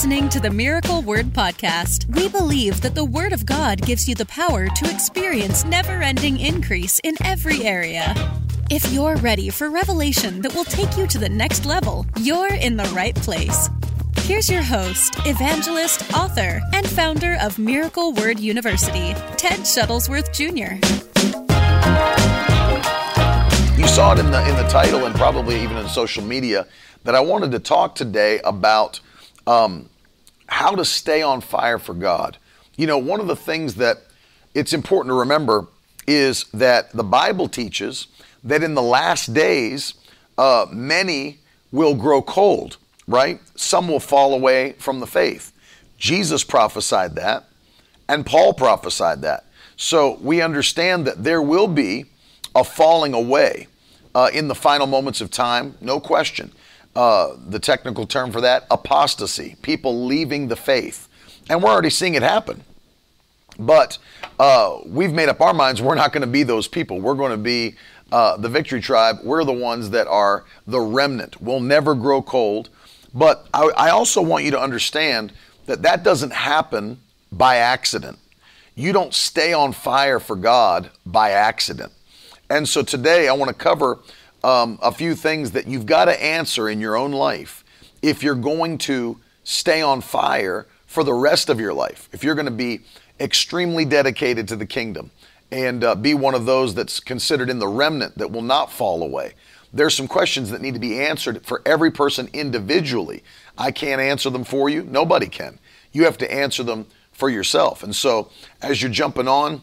listening to the Miracle Word Podcast. We believe that the Word of God gives you the power to experience never ending increase in every area. If you're ready for revelation that will take you to the next level, you're in the right place. Here's your host, evangelist, author, and founder of Miracle Word University, Ted Shuttlesworth Jr. You saw it in the in the title and probably even in social media that I wanted to talk today about um, how to stay on fire for God. You know, one of the things that it's important to remember is that the Bible teaches that in the last days, uh, many will grow cold, right? Some will fall away from the faith. Jesus prophesied that, and Paul prophesied that. So we understand that there will be a falling away uh, in the final moments of time, no question uh, the technical term for that, apostasy, people leaving the faith. And we're already seeing it happen. But uh, we've made up our minds we're not going to be those people. We're going to be uh, the victory tribe. We're the ones that are the remnant. We'll never grow cold. But I, I also want you to understand that that doesn't happen by accident. You don't stay on fire for God by accident. And so today I want to cover um, a few things that you've got to answer in your own life if you're going to stay on fire for the rest of your life. If you're going to be extremely dedicated to the kingdom and uh, be one of those that's considered in the remnant that will not fall away. There's some questions that need to be answered for every person individually. I can't answer them for you. Nobody can. You have to answer them for yourself. And so, as you're jumping on,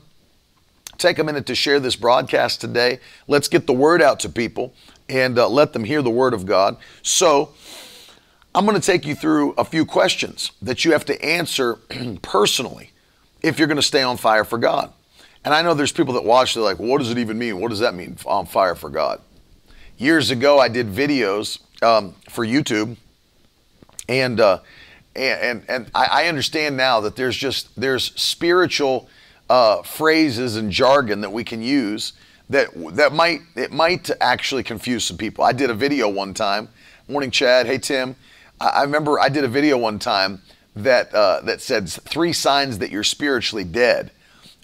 take a minute to share this broadcast today. Let's get the word out to people and uh, let them hear the word of God. So, I'm going to take you through a few questions that you have to answer personally if you're going to stay on fire for God. And I know there's people that watch, they're like, what does it even mean? What does that mean, on fire for God? Years ago, I did videos um, for YouTube, and, uh, and, and, and I understand now that there's just, there's spiritual uh, phrases and jargon that we can use that that might it might actually confuse some people. I did a video one time. Morning, Chad. Hey, Tim. I, I remember I did a video one time that uh, that said three signs that you're spiritually dead.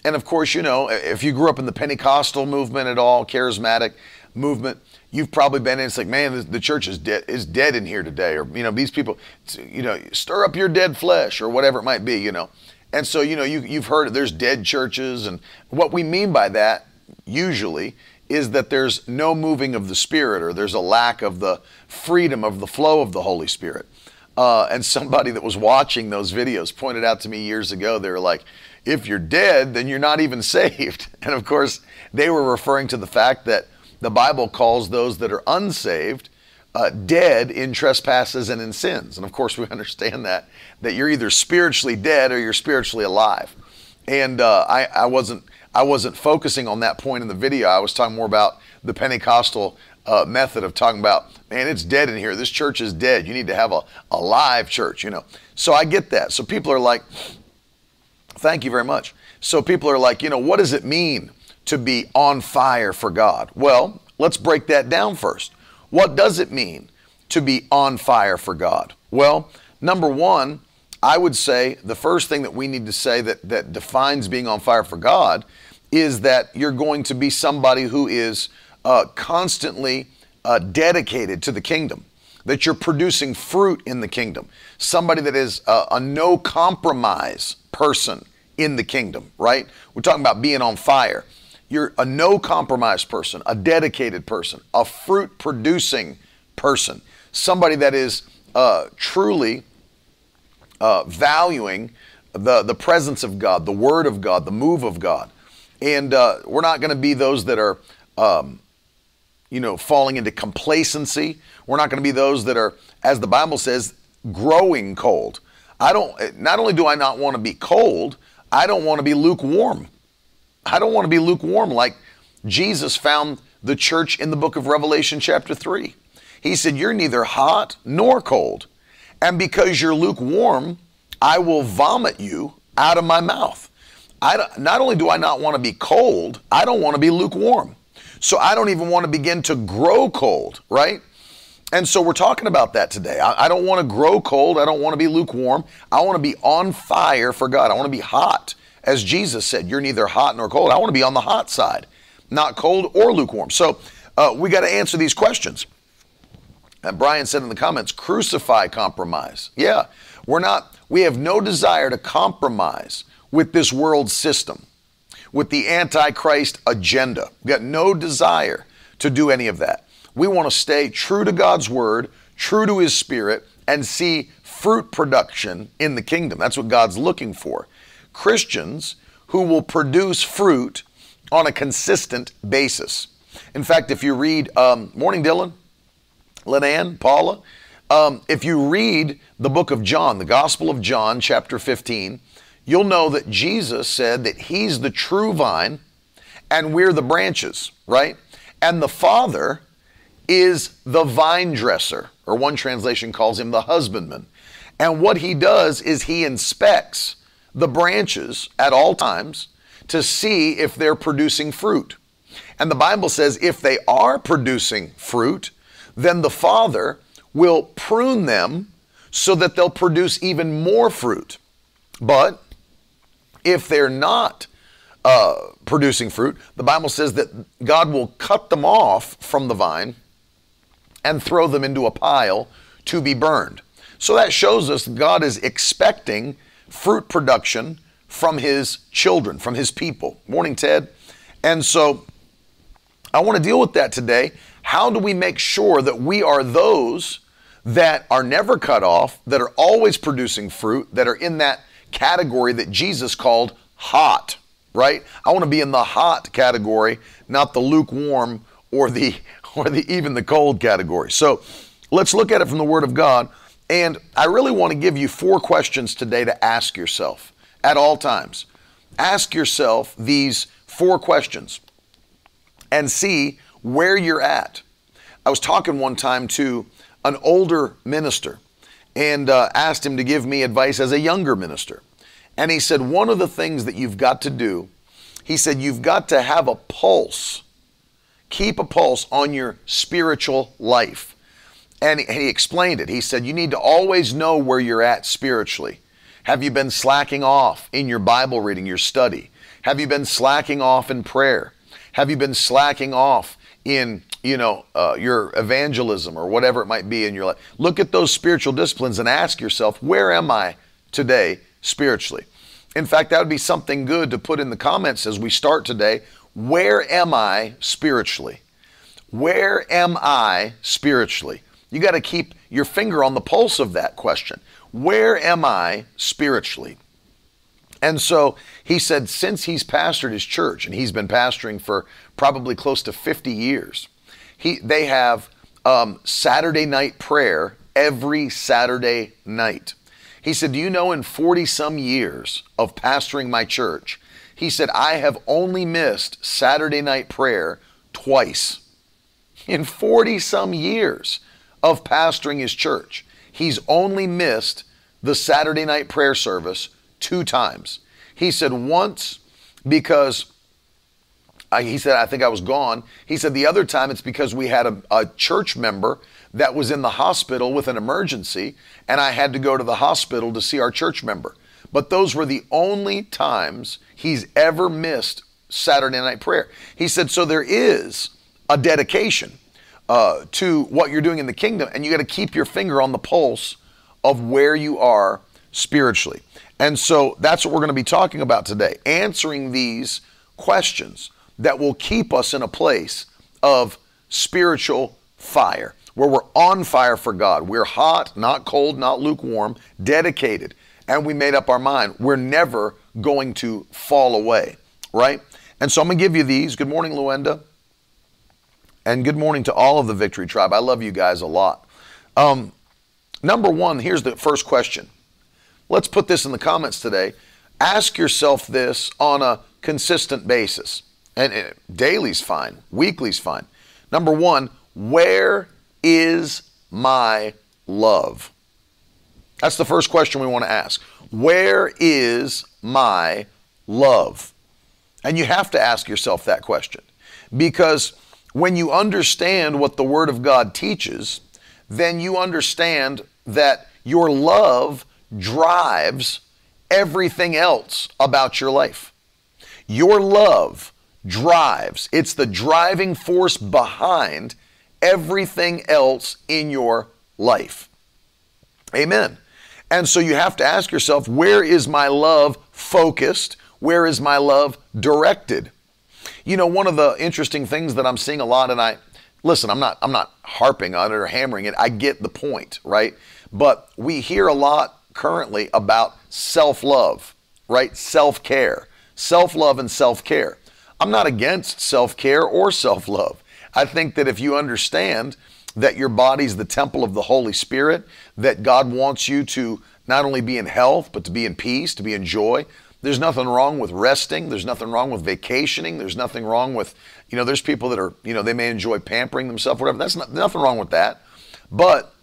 And of course, you know, if you grew up in the Pentecostal movement at all, charismatic movement, you've probably been in. It's like, man, the, the church is dead is dead in here today, or you know, these people, you know, stir up your dead flesh, or whatever it might be, you know. And so, you know, you, you've heard there's dead churches. And what we mean by that, usually, is that there's no moving of the Spirit or there's a lack of the freedom of the flow of the Holy Spirit. Uh, and somebody that was watching those videos pointed out to me years ago, they were like, if you're dead, then you're not even saved. And of course, they were referring to the fact that the Bible calls those that are unsaved uh, dead in trespasses and in sins. And of course, we understand that that you're either spiritually dead or you're spiritually alive. And uh, I, I wasn't I wasn't focusing on that point in the video. I was talking more about the Pentecostal uh, method of talking about, man, it's dead in here. This church is dead. You need to have a, a live church, you know. So I get that. So people are like, thank you very much. So people are like, you know, what does it mean to be on fire for God? Well, let's break that down first. What does it mean to be on fire for God? Well, number one, I would say the first thing that we need to say that, that defines being on fire for God is that you're going to be somebody who is uh, constantly uh, dedicated to the kingdom, that you're producing fruit in the kingdom, somebody that is a, a no compromise person in the kingdom, right? We're talking about being on fire. You're a no compromise person, a dedicated person, a fruit producing person, somebody that is uh, truly uh, valuing the, the presence of God, the Word of God, the move of God. And uh, we're not going to be those that are, um, you know, falling into complacency. We're not going to be those that are, as the Bible says, growing cold. I don't, not only do I not want to be cold, I don't want to be lukewarm. I don't want to be lukewarm like Jesus found the church in the book of Revelation, chapter 3. He said, You're neither hot nor cold. And because you're lukewarm, I will vomit you out of my mouth. I, not only do I not want to be cold, I don't want to be lukewarm. So I don't even want to begin to grow cold, right? And so we're talking about that today. I, I don't want to grow cold. I don't want to be lukewarm. I want to be on fire for God. I want to be hot. As Jesus said, you're neither hot nor cold. I want to be on the hot side, not cold or lukewarm. So uh, we got to answer these questions. And Brian said in the comments, crucify compromise. Yeah, we're not, we have no desire to compromise with this world system, with the Antichrist agenda. We got no desire to do any of that. We want to stay true to God's word, true to his spirit, and see fruit production in the kingdom. That's what God's looking for. Christians who will produce fruit on a consistent basis. In fact, if you read, um, Morning Dylan, Lenan, Paula, um, if you read the book of John, the Gospel of John, chapter 15, you'll know that Jesus said that He's the true vine and we're the branches, right? And the Father is the vine dresser, or one translation calls him the husbandman. And what he does is he inspects the branches at all times to see if they're producing fruit. And the Bible says if they are producing fruit, then the Father will prune them so that they'll produce even more fruit. But if they're not uh, producing fruit, the Bible says that God will cut them off from the vine and throw them into a pile to be burned. So that shows us God is expecting fruit production from his children, from his people. Morning, Ted. And so I want to deal with that today. How do we make sure that we are those that are never cut off, that are always producing fruit, that are in that category that Jesus called hot, right? I want to be in the hot category, not the lukewarm or the or the even the cold category. So, let's look at it from the word of God, and I really want to give you four questions today to ask yourself at all times. Ask yourself these four questions and see where you're at. I was talking one time to an older minister and uh, asked him to give me advice as a younger minister. And he said, One of the things that you've got to do, he said, you've got to have a pulse, keep a pulse on your spiritual life. And he, explained it. He said, You need to always know where you're at spiritually. Have you been slacking off in your Bible reading, your study? Have you been slacking off in prayer? Have you been slacking off in you know uh, your evangelism or whatever it might be in your life? Look at those spiritual disciplines and ask yourself, where am I today spiritually? In fact, that would be something good to put in the comments as we start today. Where am I spiritually? Where am I spiritually? You got to keep your finger on the pulse of that question. Where am I spiritually? And so he said, since he's pastored his church, and he's been pastoring for probably close to 50 years, he, they have um, Saturday night prayer every Saturday night. He said, Do you know in 40 some years of pastoring my church, he said, I have only missed Saturday night prayer twice. In 40 some years of pastoring his church, he's only missed the Saturday night prayer service two times. He said once because I, he said, I think I was gone. He said the other time it's because we had a, a church member that was in the hospital with an emergency, and I had to go to the hospital to see our church member. But those were the only times he's ever missed Saturday night prayer. He said, so there is a dedication uh, to what you're doing in the kingdom, and you got to keep your finger on the pulse of where you are spiritually. And so that's what we're going to be talking about today, answering these questions that will keep us in a place of spiritual fire, where we're on fire for God. We're hot, not cold, not lukewarm, dedicated. And we made up our mind. We're never going to fall away, right? And so I'm going to give you these. Good morning, Luenda. And good morning to all of the Victory Tribe. I love you guys a lot. Um, number one, here's the first question Let's put this in the comments today. Ask yourself this on a consistent basis. And uh, daily's fine, weekly's fine. Number one, where is my love? That's the first question we want to ask. Where is my love? And you have to ask yourself that question because when you understand what the Word of God teaches, then you understand that your love drives everything else about your life. Your love drives, it's the driving force behind everything else in your life. Amen. And so you have to ask yourself, where is my love focused? Where is my love directed? You know, one of the interesting things that I'm seeing a lot, and I listen, I'm not I'm not harping on it or hammering it. I get the point, right? But we hear a lot currently about self-love, right? Self-care. Self-love and self-care. I'm not against self-care or self-love. I think that if you understand that your body's the temple of the Holy Spirit, that God wants you to not only be in health, but to be in peace, to be in joy. There's nothing wrong with resting. There's nothing wrong with vacationing. There's nothing wrong with, you know, there's people that are, you know, they may enjoy pampering themselves, whatever. That's not, nothing wrong with that. But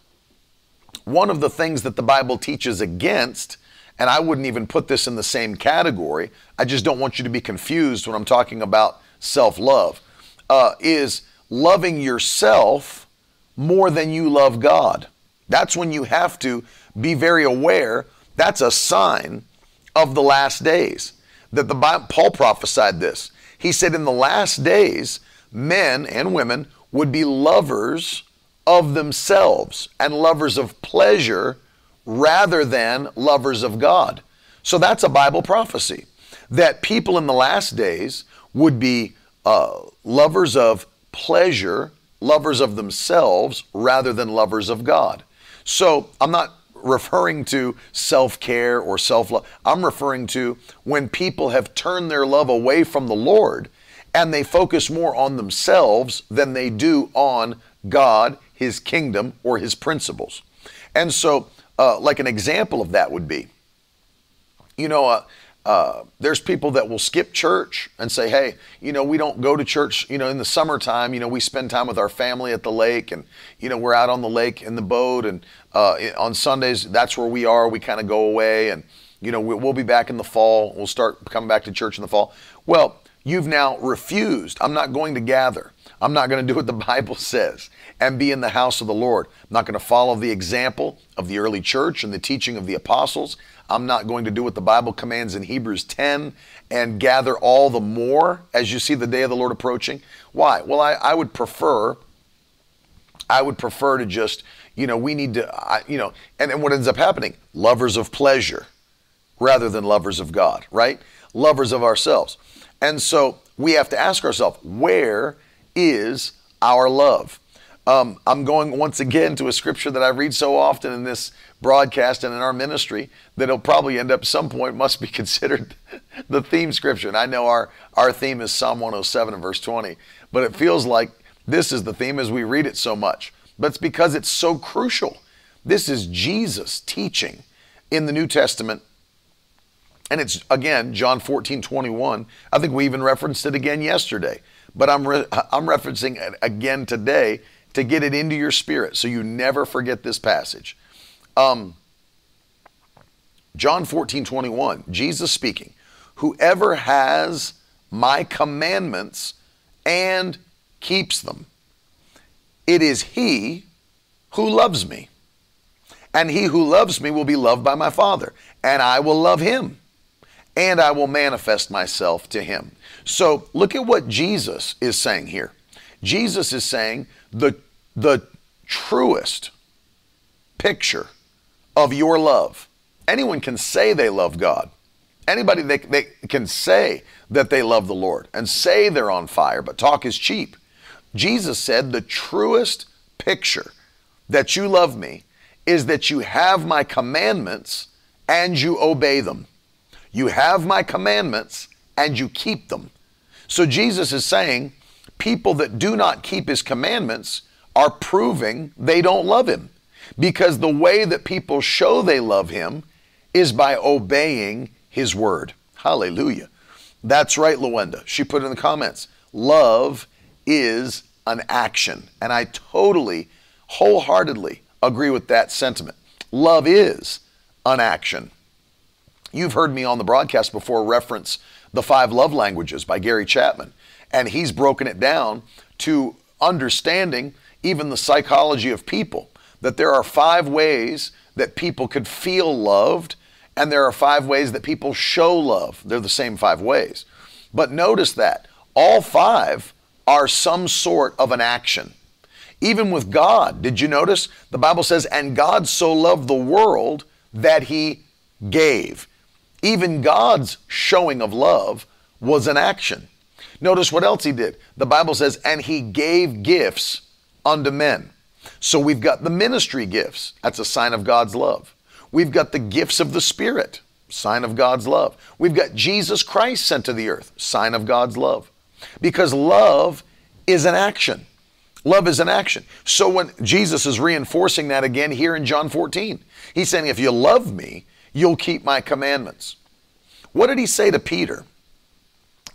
one of the things that the Bible teaches against, and I wouldn't even put this in the same category, I just don't want you to be confused when I'm talking about self love, uh, is loving yourself more than you love God. That's when you have to be very aware. That's a sign of the last days. That the Bible, Paul prophesied this. He said, in the last days, men and women would be lovers of themselves and lovers of pleasure rather than lovers of God. So that's a Bible prophecy that people in the last days would be uh, lovers of pleasure lovers of themselves rather than lovers of God. So I'm not referring to self care or self love. I'm referring to when people have turned their love away from the Lord and they focus more on themselves than they do on God, His kingdom, or His principles. And so, uh, like an example of that would be, you know, uh, uh, there's people that will skip church and say, hey, you know, we don't go to church, you know, in the summertime, you know, we spend time with our family at the lake and, you know, we're out on the lake in the boat and uh, on Sundays, that's where we are. We kind of go away and, you know, we'll be back in the fall. We'll start coming back to church in the fall. Well, you've now refused. I'm not going to gather. I'm not going to do what the Bible says and be in the house of the Lord. I'm not going to follow the example of the early church and the teaching of the apostles. I'm not going to do what the Bible commands in Hebrews 10 and gather all the more as you see the day of the Lord approaching. Why? Well, I, I would prefer, I would prefer to just, you know, we need to, I, you know, and, and what ends up happening? Lovers of pleasure rather than lovers of God, right? Lovers of ourselves. And so we have to ask ourselves, where is our love? Um, I'm going once again to a scripture that I read so often in this broadcast and in our ministry that it'll probably end up some point must be considered the theme scripture. And I know our, our theme is Psalm 107 and verse 20, but it feels like this is the theme as we read it so much. But it's because it's so crucial. This is Jesus teaching in the New Testament. And it's again John 14, 21. I think we even referenced it again yesterday, but I'm, re- I'm referencing it again today to get it into your spirit so you never forget this passage. Um, John 14, 21, Jesus speaking, Whoever has my commandments and keeps them, it is he who loves me. And he who loves me will be loved by my Father, and I will love him, and I will manifest myself to him. So look at what Jesus is saying here. Jesus is saying the, the truest picture of your love. Anyone can say they love God. Anybody they, they can say that they love the Lord and say they're on fire, but talk is cheap. Jesus said the truest picture that you love me is that you have my commandments and you obey them. You have my commandments and you keep them. So Jesus is saying people that do not keep his commandments are proving they don't love him. Because the way that people show they love him is by obeying his word. Hallelujah. That's right, Luenda. She put in the comments love is an action. And I totally, wholeheartedly agree with that sentiment. Love is an action. You've heard me on the broadcast before reference The Five Love Languages by Gary Chapman. And he's broken it down to understanding even the psychology of people. that there are five ways that people could feel loved, and there are five ways that people show love. They're the same five ways. But notice that all five are some sort of an action. Even with God, did you notice? The Bible says, and God so loved the world that he gave. Even God's showing of love was an action. Notice what else he did. The Bible says, and he gave gifts unto men. So we've got the ministry gifts. That's a sign of God's love. We've got the gifts of the Spirit, sign of God's love. We've got Jesus Christ sent to the earth, sign of God's love. Because love is an action. Love is an action. So when Jesus is reinforcing that again here in John 14, he's saying, If you love me, you'll keep my commandments. What did he say to Peter?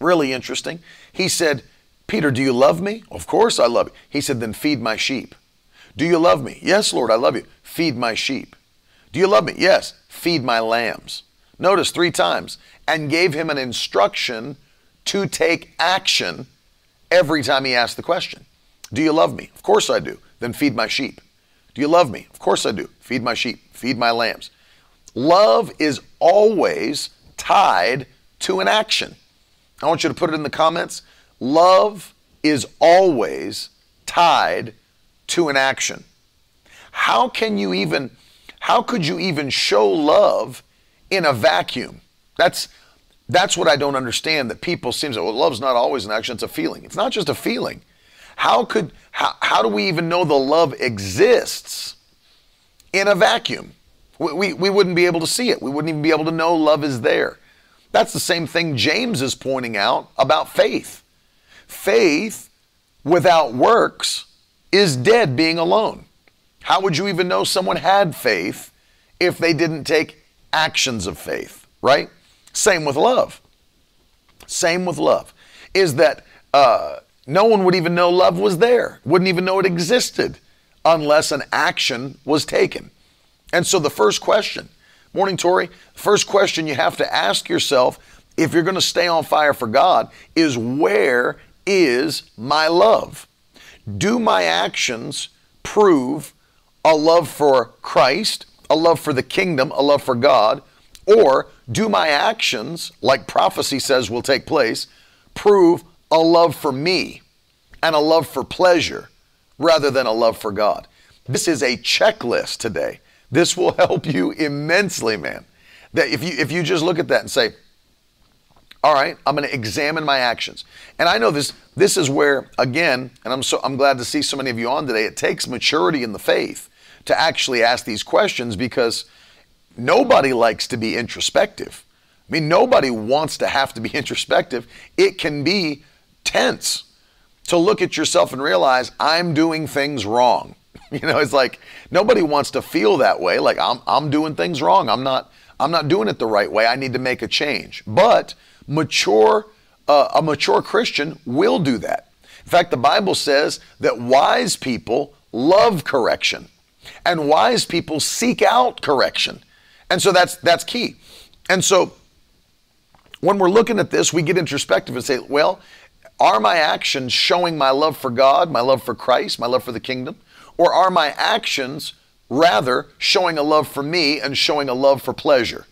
Really interesting. He said, Peter, do you love me? Of course I love you. He said, Then feed my sheep. Do you love me? Yes, Lord, I love you. Feed my sheep. Do you love me? Yes, feed my lambs. Notice three times, and gave him an instruction to take action every time he asked the question. Do you love me? Of course I do. Then feed my sheep. Do you love me? Of course I do. Feed my sheep. Feed my lambs. Love is always tied to an action. I want you to put it in the comments. Love is always tied to an action. How can you even how could you even show love in a vacuum? That's that's what I don't understand. That people seem to well, love's not always an action; it's a feeling. It's not just a feeling. How could how, how do we even know the love exists in a vacuum? We, we, we wouldn't be able to see it. We wouldn't even be able to know love is there. That's the same thing James is pointing out about faith. Faith without works is dead being alone. How would you even know someone had faith if they didn't take actions of faith, right? Same with love. Same with love. Is that uh, no one would even know love was there, wouldn't even know it existed unless an action was taken. And so the first question, morning, Tori, first question you have to ask yourself if you're going to stay on fire for God is where is my love? Do my actions prove a love for Christ, a love for the kingdom, a love for God? Or do my actions, like prophecy says will take place, prove a love for me and a love for pleasure rather than a love for God? This is a checklist today. This will help you immensely, man. That if you if you just look at that and say, all right, I'm going to examine my actions. And I know this this is where again, and I'm so I'm glad to see so many of you on today. It takes maturity in the faith to actually ask these questions because nobody likes to be introspective. I mean, nobody wants to have to be introspective. It can be tense to look at yourself and realize I'm doing things wrong. You know, it's like nobody wants to feel that way like I'm I'm doing things wrong. I'm not I'm not doing it the right way. I need to make a change. But mature, uh, a mature Christian will do that. In fact, the Bible says that wise people love correction and wise people seek out correction. And so that's that's key. And so when we're looking at this, we get introspective and say, well, are my actions showing my love for God, my love for Christ, my love for the kingdom? Or are my actions rather showing a love for me and showing a love for pleasure?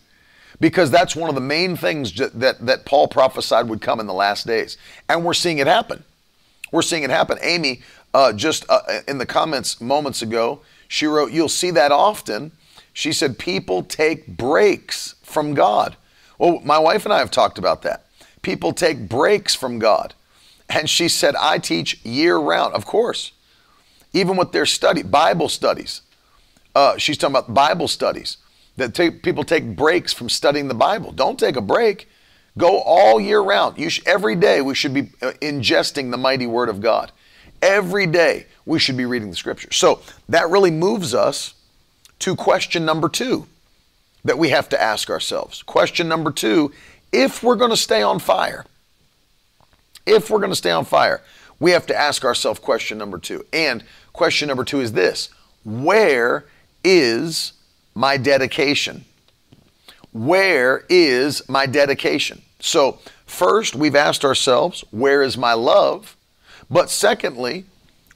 because that's one of the main things that, that Paul prophesied would come in the last days. And we're seeing it happen. We're seeing it happen. Amy, uh, just uh, in the comments moments ago, she wrote, You'll see that often. She said, People take breaks from God. Well, my wife and I have talked about that. People take breaks from God. And she said, I teach year round, of course, even with their study, Bible studies. Uh, she's talking about Bible studies that take, people take breaks from studying the Bible. Don't take a break. Go all year round. You sh- every day we should be uh, ingesting the mighty Word of God. Every day we should be reading the Scripture. So that really moves us to question number two that we have to ask ourselves. Question number two if we're going to stay on fire, if we're going to stay on fire, we have to ask ourselves question number two. And question number two is this Where is my dedication? Where is my dedication? So, first, we've asked ourselves, where is my love? But secondly,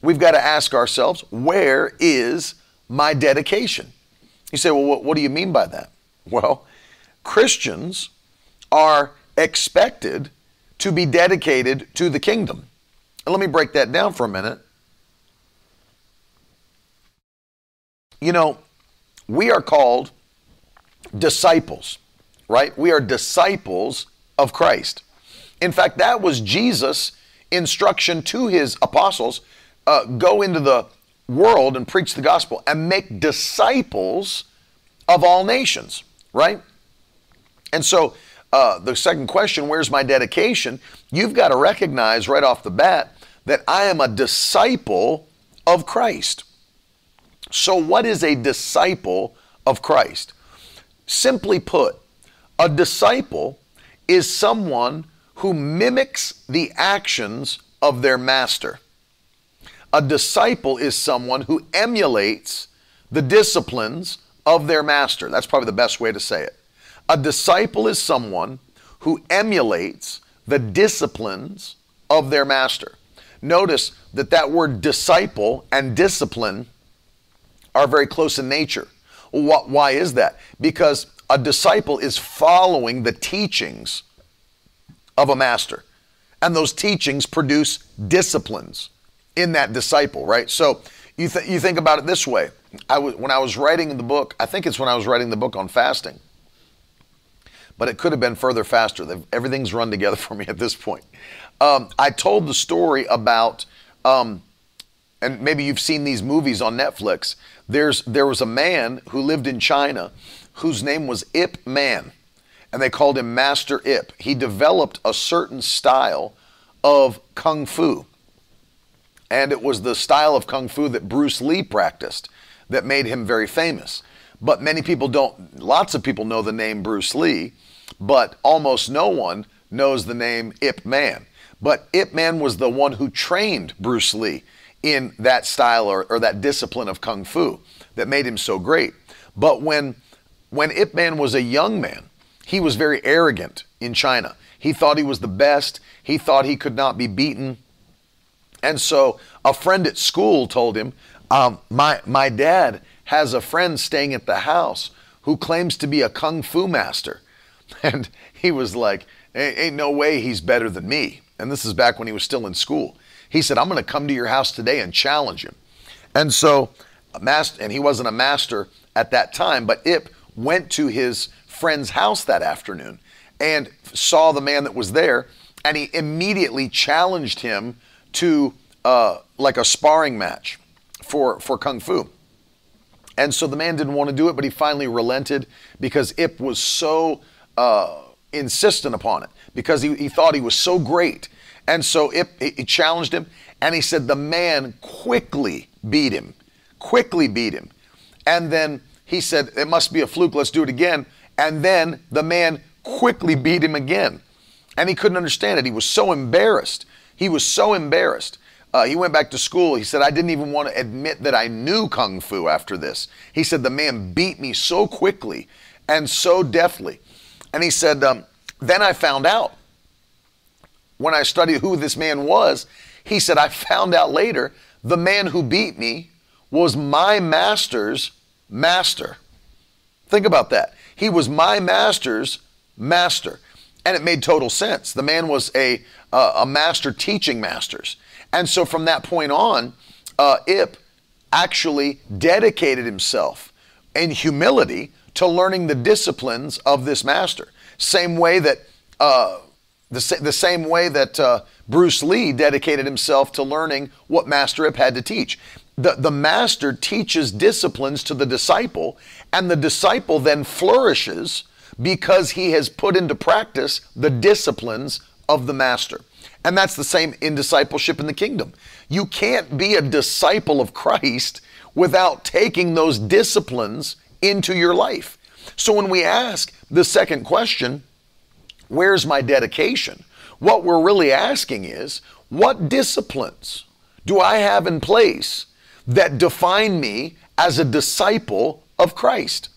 we've got to ask ourselves, where is my dedication? You say, well, what, what do you mean by that? Well, Christians are expected to be dedicated to the kingdom. And let me break that down for a minute. You know, we are called disciples, right? We are disciples of Christ. In fact, that was Jesus' instruction to his apostles uh, go into the world and preach the gospel and make disciples of all nations, right? And so, uh, the second question, where's my dedication? You've got to recognize right off the bat that I am a disciple of Christ. So, what is a disciple of Christ? Simply put, a disciple is someone who mimics the actions of their master. A disciple is someone who emulates the disciplines of their master. That's probably the best way to say it. A disciple is someone who emulates the disciplines of their master. Notice that that word disciple and discipline are very close in nature. Why is that? Because a disciple is following the teachings of a master. And those teachings produce disciplines in that disciple, right? So you, th- you think about it this way. I w- when I was writing the book, I think it's when I was writing the book on fasting, but it could have been further faster. Everything's run together for me at this point. Um, I told the story about, um, and maybe you've seen these movies on Netflix. There's there was a man who lived in China, whose name was Ip Man, and they called him Master Ip. He developed a certain style of kung fu, and it was the style of kung fu that Bruce Lee practiced that made him very famous. But many people don't. Lots of people know the name Bruce Lee, but almost no one knows the name Ip Man. But Ip Man was the one who trained Bruce Lee in that style or, or that discipline of kung fu that made him so great. But when when Ip Man was a young man, he was very arrogant in China. He thought he was the best. He thought he could not be beaten. And so a friend at school told him, um, my, my dad has a friend staying at the house who claims to be a kung fu master. And he was like, ain't no way he's better than me. And this is back when he was still in school. He said, I'm going to come to your house today and challenge him. And so, master, and he wasn't a master at that time, but Ip went to his friend's house that afternoon and saw the man that was there, and he immediately challenged him to uh, like a sparring match for, for Kung Fu. And so the man didn't want to do it, but he finally relented because Ip was so uh, insistent upon it because he, he thought he was so great. And so it, he challenged him, and he said the man quickly beat him, quickly beat him. And then he said, It must be a fluke, let's do it again. And then the man quickly beat him again. And he couldn't understand it. He was so embarrassed. He was so embarrassed. Uh, he went back to school. He said, I didn't even want to admit that I knew Kung Fu after this. He said, The man beat me so quickly and so deftly. And he said, um, then I found out when I studied who this man was. He said, I found out later the man who beat me was my master's master. Think about that. He was my master's master. And it made total sense. The man was a, uh, a master teaching masters. And so from that point on, uh, Ip actually dedicated himself in humility to learning the disciplines of this master. Same way that uh, the, the same way that uh, Bruce Lee dedicated himself to learning what Master Ip had to teach. The, the master teaches disciplines to the disciple, and the disciple then flourishes because he has put into practice the disciplines of the master. And that's the same in discipleship in the kingdom. You can't be a disciple of Christ without taking those disciplines into your life. So when we ask the second question, where's my dedication? What we're really asking is, what disciplines do I have in place that define me as a disciple of Christ?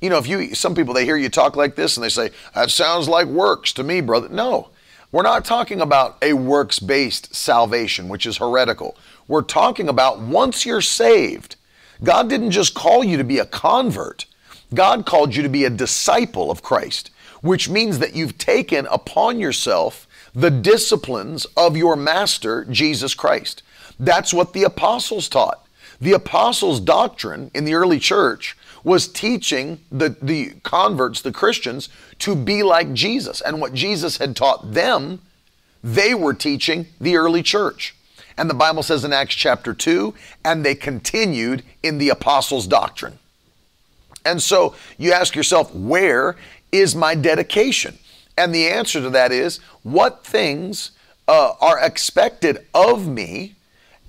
You know, if you some people they hear you talk like this and they say, "That sounds like works to me, brother." No. We're not talking about a works-based salvation, which is heretical. We're talking about once you're saved, God didn't just call you to be a convert, God called you to be a disciple of Christ, which means that you've taken upon yourself the disciplines of your master, Jesus Christ. That's what the apostles taught. The apostles' doctrine in the early church was teaching the, the converts, the Christians, to be like Jesus. And what Jesus had taught them, they were teaching the early church. And the Bible says in Acts chapter 2, and they continued in the apostles' doctrine. And so you ask yourself, where is my dedication? And the answer to that is, what things uh, are expected of me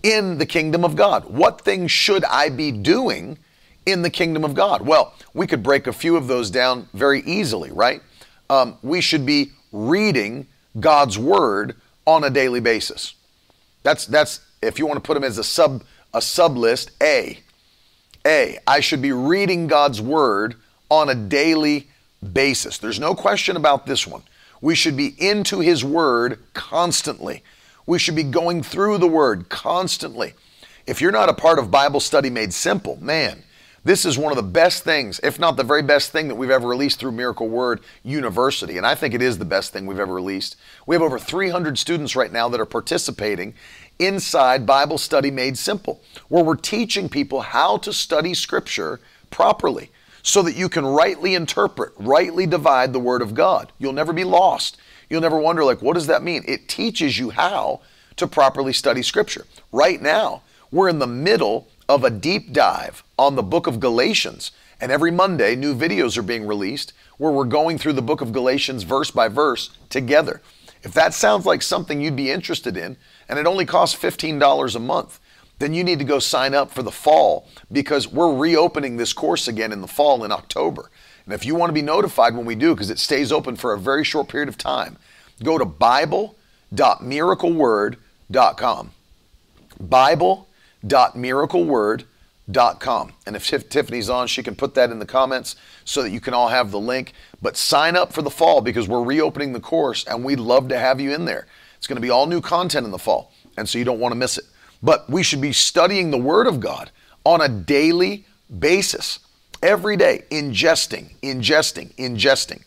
in the kingdom of God? What things should I be doing in the kingdom of God? Well, we could break a few of those down very easily, right? Um, we should be reading God's word on a daily basis. That's that's if you want to put them as a sub a sub list, A. A. I should be reading God's word on a daily basis. There's no question about this one. We should be into his word constantly. We should be going through the word constantly. If you're not a part of Bible study made simple, man, this is one of the best things, if not the very best thing that we've ever released through Miracle Word University. And I think it is the best thing we've ever released. We have over 300 students right now that are participating inside Bible Study Made Simple, where we're teaching people how to study Scripture properly so that you can rightly interpret, rightly divide the Word of God. You'll never be lost. You'll never wonder, like, what does that mean? It teaches you how to properly study Scripture. Right now, we're in the middle of a deep dive on the book of Galatians. And every Monday, new videos are being released where we're going through the book of Galatians verse by verse together. If that sounds like something you'd be interested in, and it only costs $15 a month, then you need to go sign up for the fall because we're reopening this course again in the fall in October. And if you want to be notified when we do, because it stays open for a very short period of time, go to bible.miracleword.com. Bible www.miracleword.com. And if Tiffany's on, she can put that in the comments so that you can all have the link. But sign up for the fall because we're reopening the course and we'd love to have you in there. It's going to be all new content in the fall, and so you don't want to miss it. But we should be studying the Word of God on a daily basis, every day, ingesting, ingesting, ingesting.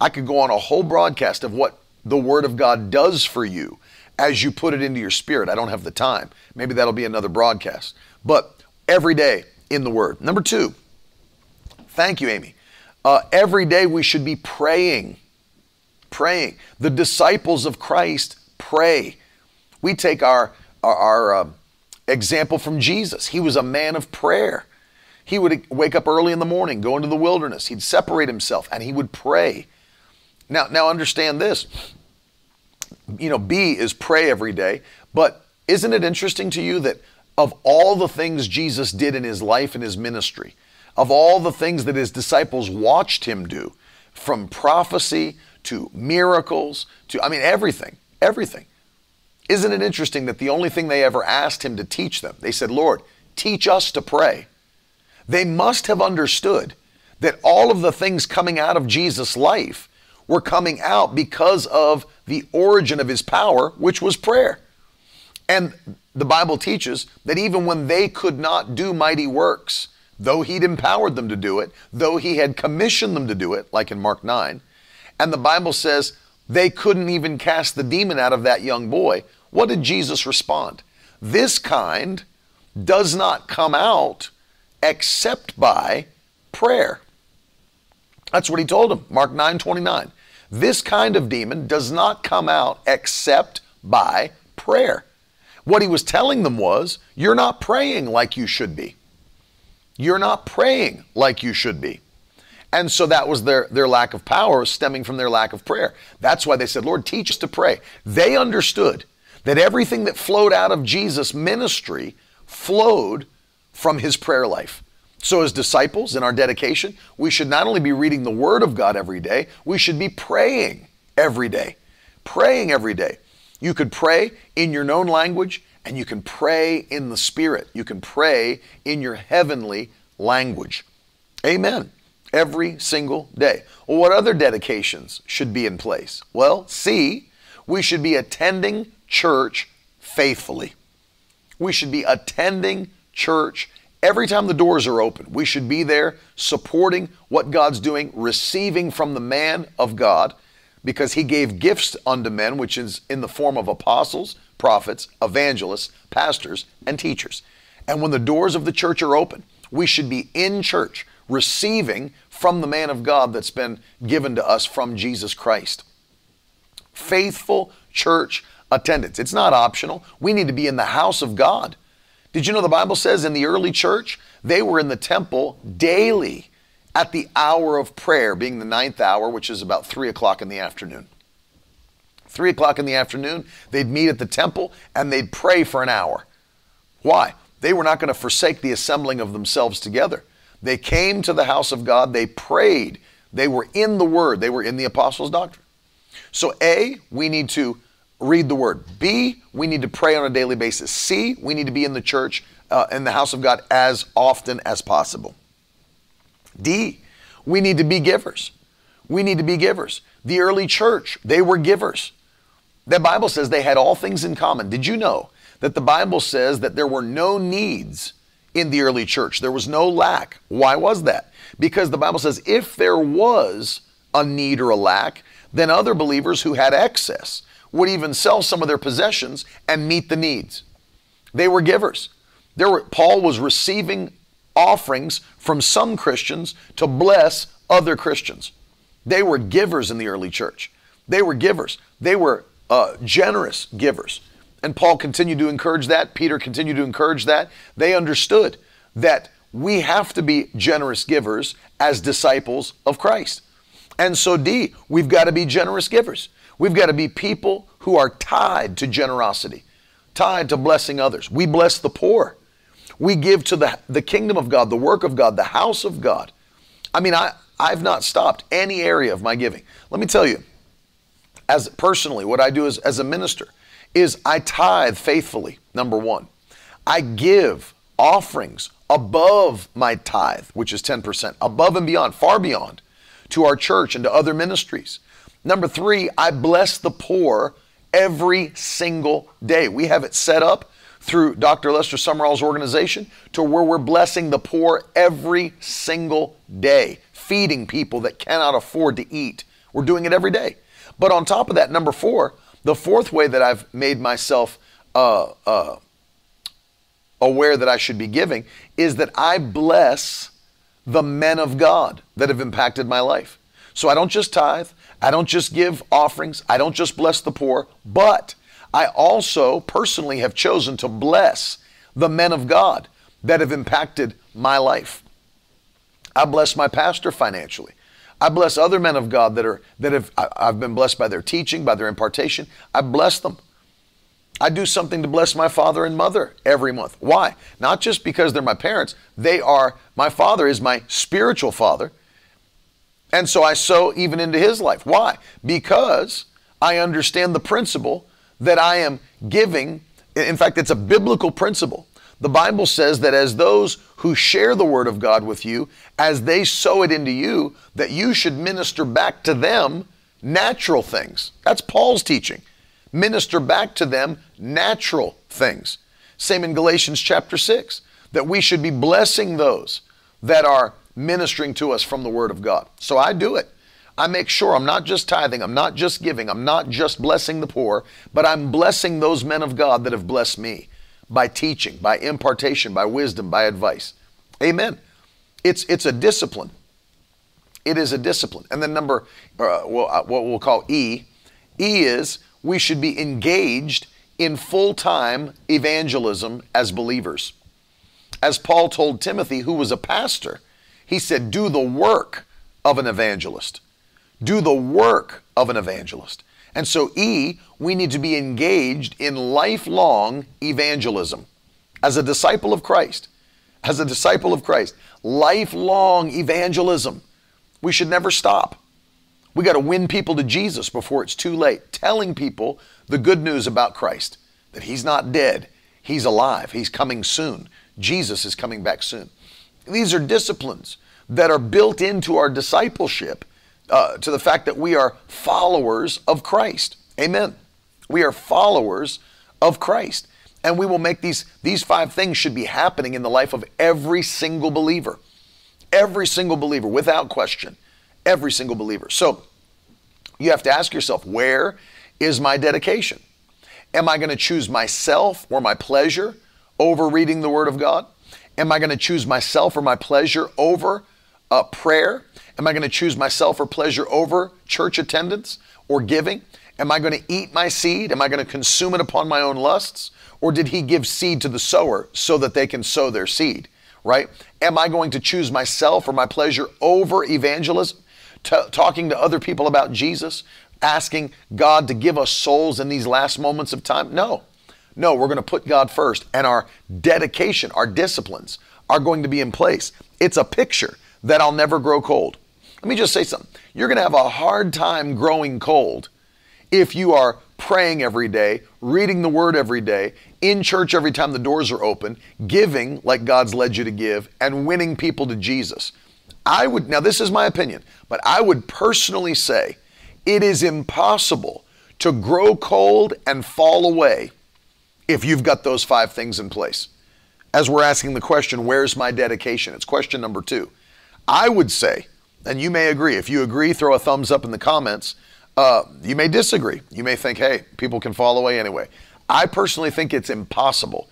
I could go on a whole broadcast of what the Word of God does for you as you put it into your spirit. I don't have the time. Maybe that'll be another broadcast. But every day in the Word. Number two, thank you, Amy. Uh, every day we should be praying. Praying. The disciples of Christ pray. We take our, our, our uh, example from Jesus. He was a man of prayer. He would wake up early in the morning, go into the wilderness. He'd separate himself and he would pray. Now, now understand this you know, B is pray every day. But isn't it interesting to you that of all the things Jesus did in his life and his ministry, of all the things that his disciples watched him do, from prophecy to miracles to, I mean, everything, everything. Isn't it interesting that the only thing they ever asked him to teach them, they said, Lord, teach us to pray. They must have understood that all of the things coming out of Jesus' life were coming out because of the origin of his power, which was prayer. And the Bible teaches that even when they could not do mighty works, though he'd empowered them to do it, though he had commissioned them to do it, like in Mark 9, and the Bible says they couldn't even cast the demon out of that young boy, what did Jesus respond? This kind does not come out except by prayer. That's what he told him, Mark 9 29. This kind of demon does not come out except by prayer. What he was telling them was, you're not praying like you should be. You're not praying like you should be. And so that was their, their lack of power stemming from their lack of prayer. That's why they said, Lord, teach us to pray. They understood that everything that flowed out of Jesus' ministry flowed from his prayer life. So, as disciples in our dedication, we should not only be reading the Word of God every day, we should be praying every day. Praying every day. You could pray in your known language and you can pray in the Spirit. You can pray in your heavenly language. Amen. Every single day. Well, what other dedications should be in place? Well, C, we should be attending church faithfully. We should be attending church Every time the doors are open, we should be there supporting what God's doing, receiving from the man of God, because he gave gifts unto men, which is in the form of apostles, prophets, evangelists, pastors, and teachers. And when the doors of the church are open, we should be in church receiving from the man of God that's been given to us from Jesus Christ. Faithful church attendance. It's not optional. We need to be in the house of God. Did you know the Bible says in the early church, they were in the temple daily at the hour of prayer, being the ninth hour, which is about three o'clock in the afternoon. Three o'clock in the afternoon, they'd meet at the temple and they'd pray for an hour. Why? They were not going to forsake the assembling of themselves together. They came to the house of God, they prayed, they were in the Word, they were in the apostles' doctrine. So, A, we need to read the word. B, we need to pray on a daily basis. C, we need to be in the church, uh, in the house of God as often as possible. D, we need to be givers. We need to be givers. The early church, they were givers. The Bible says they had all things in common. Did you know that the Bible says that there were no needs in the early church? There was no lack. Why was that? Because the Bible says if there was a need or a lack, then other believers who had excess would even sell some of their possessions and meet the needs. They were givers. There were, Paul was receiving offerings from some Christians to bless other Christians. They were givers in the early church. They were givers. They were uh, generous givers. And Paul continued to encourage that. Peter continued to encourage that. They understood that we have to be generous givers as disciples of Christ. And so, D, we've got to be generous givers. We've got to be people who are tied to generosity, tied to blessing others. We bless the poor. We give to the, the kingdom of God, the work of God, the house of God. I mean, I, I've not stopped any area of my giving. Let me tell you, as personally, what I do as, as a minister is I tithe faithfully, number one. I give offerings above my tithe, which is 10%, above and beyond, far beyond, to our church and to other ministries. Number three, I bless the poor every single day. We have it set up through Dr. Lester Sumrall's organization to where we're blessing the poor every single day, feeding people that cannot afford to eat. We're doing it every day. But on top of that, number four, the fourth way that I've made myself uh, uh, aware that I should be giving is that I bless the men of God that have impacted my life. So I don't just tithe, I don't just give offerings, I don't just bless the poor, but I also personally have chosen to bless the men of God that have impacted my life. I bless my pastor financially. I bless other men of God that are that have I've been blessed by their teaching, by their impartation. I bless them. I do something to bless my father and mother every month. Why? Not just because they're my parents. They are my father is my spiritual father and so I sow even into his life. Why? Because I understand the principle that I am giving. In fact, it's a biblical principle. The Bible says that as those who share the word of God with you, as they sow it into you, that you should minister back to them natural things. That's Paul's teaching. Minister back to them natural things. Same in Galatians chapter 6, that we should be blessing those that are ministering to us from the Word of God. So I do it. I make sure I'm not just tithing, I'm not just giving, I'm not just blessing the poor, but I'm blessing those men of God that have blessed me by teaching, by impartation, by wisdom, by advice. Amen. It's it's a discipline. It is a discipline. And then number, uh, well, uh, what we'll call E, E is we should be engaged in full time evangelism as believers. As Paul told Timothy, who was a pastor, he said, Do the work of an evangelist. Do the work of an evangelist. And so, E, we need to be engaged in lifelong evangelism. As a disciple of Christ, as a disciple of Christ, lifelong evangelism. We should never stop. We got to win people to Jesus before it's too late, telling people the good news about Christ that He's not dead, He's alive, He's coming soon. Jesus is coming back soon. These are disciplines that are built into our discipleship uh, to the fact that we are followers of Christ. Amen. We are followers of Christ. And we will make these, these five things should be happening in the life of every single believer. Every single believer, without question. Every single believer. So you have to ask yourself, where is my dedication? Am I going to choose myself or my pleasure over reading the Word of God? Am I going to choose myself or my pleasure over uh, prayer? Am I going to choose myself or pleasure over church attendance or giving? Am I going to eat my seed? Am I going to consume it upon my own lusts? Or did he give seed to the sower so that they can sow their seed? Right? Am I going to choose myself or my pleasure over evangelism? T- talking to other people about Jesus? Asking God to give us souls in these last moments of time? No. No, we're going to put God first, and our dedication, our disciplines are going to be in place. It's a picture that I'll never grow cold. Let me just say something. You're going to have a hard time growing cold if you are praying every day, reading the word every day, in church every time the doors are open, giving like God's led you to give, and winning people to Jesus. I would, now this is my opinion, but I would personally say it is impossible to grow cold and fall away if you've got those five things in place. As we're asking the question, where's my dedication? It's question number two. I would say, and you may agree, if you agree, throw a thumbs up in the comments. Uh, you may disagree. You may think, hey, people can fall away anyway. I personally think it's impossible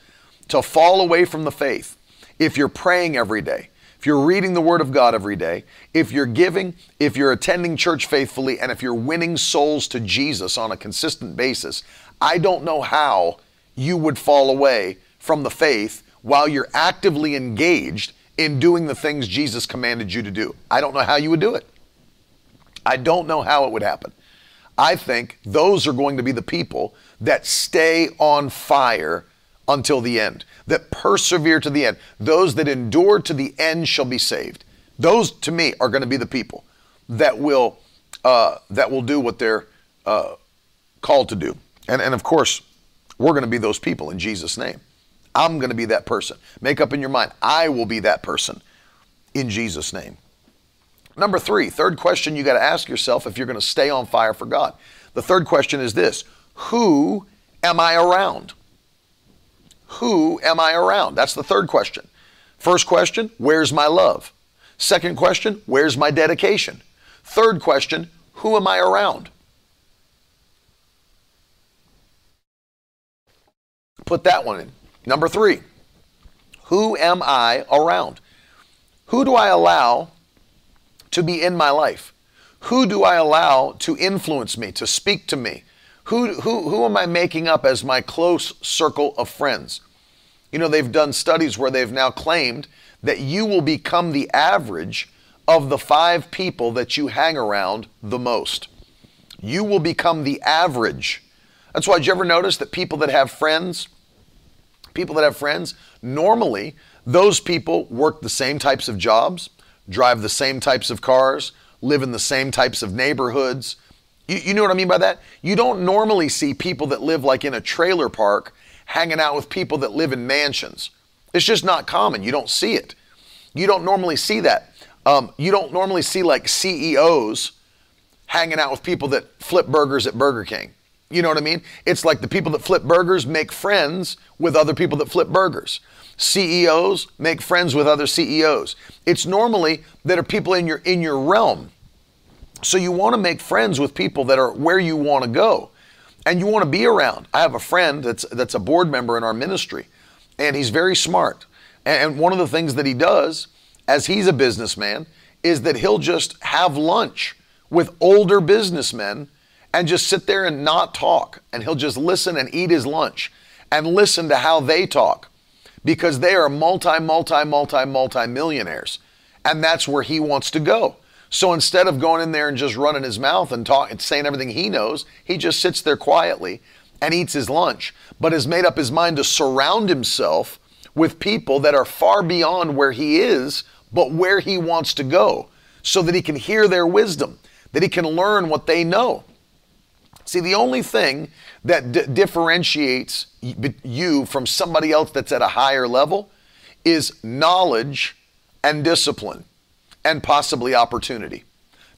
to fall away from the faith if you're praying every day, if you're reading the Word of God every day, if you're giving, if you're attending church faithfully, and if you're winning souls to Jesus on a consistent basis. I don't know how you would fall away from the faith while you're actively engaged in doing the things Jesus commanded you to do. I don't know how you would do it. I don't know how it would happen. I think those are going to be the people that stay on fire until the end, that persevere to the end. Those that endure to the end shall be saved. Those, to me, are going to be the people that will uh, that will do what they're uh, called to do. And and of course, we're going to be those people in Jesus' name. I'm going to be that person. Make up in your mind, I will be that person in Jesus' name. Number three, third question you got to ask yourself if you're going to stay on fire for God. The third question is this Who am I around? Who am I around? That's the third question. First question, where's my love? Second question, where's my dedication? Third question, who am I around? Put that one in. Number three, who am I around? Who do I allow to be in my life? Who do I allow to influence me, to speak to me? Who, who, who am I making up as my close circle of friends? You know, they've done studies where they've now claimed that you will become the average of the five people that you hang around the most. You will become the average. That's why, did you ever notice that people that have friends, people that have friends, normally those people work the same types of jobs, drive the same types of cars, live in the same types of neighborhoods. You, you, know what I mean by that? You don't normally see people that live like in a trailer park hanging out with people that live in mansions. It's just not common. You don't see it. You don't normally see that. Um, you don't normally see like CEOs hanging out with people that flip burgers at Burger King. You know what I mean? It's like the people that flip burgers make friends with other people that flip burgers. CEOs make friends with other CEOs. It's normally that are people in your in your realm. So you want to make friends with people that are where you want to go and you want to be around. I have a friend that's that's a board member in our ministry and he's very smart. And one of the things that he does as he's a businessman is that he'll just have lunch with older businessmen and just sit there and not talk. And he'll just listen and eat his lunch and listen to how they talk because they are multi, multi, multi, multi millionaires. And that's where he wants to go. So instead of going in there and just running his mouth and talking, saying everything he knows, he just sits there quietly and eats his lunch, but has made up his mind to surround himself with people that are far beyond where he is, but where he wants to go, so that he can hear their wisdom, that he can learn what they know. See, the only thing that d- differentiates you from somebody else that's at a higher level is knowledge and discipline and possibly opportunity.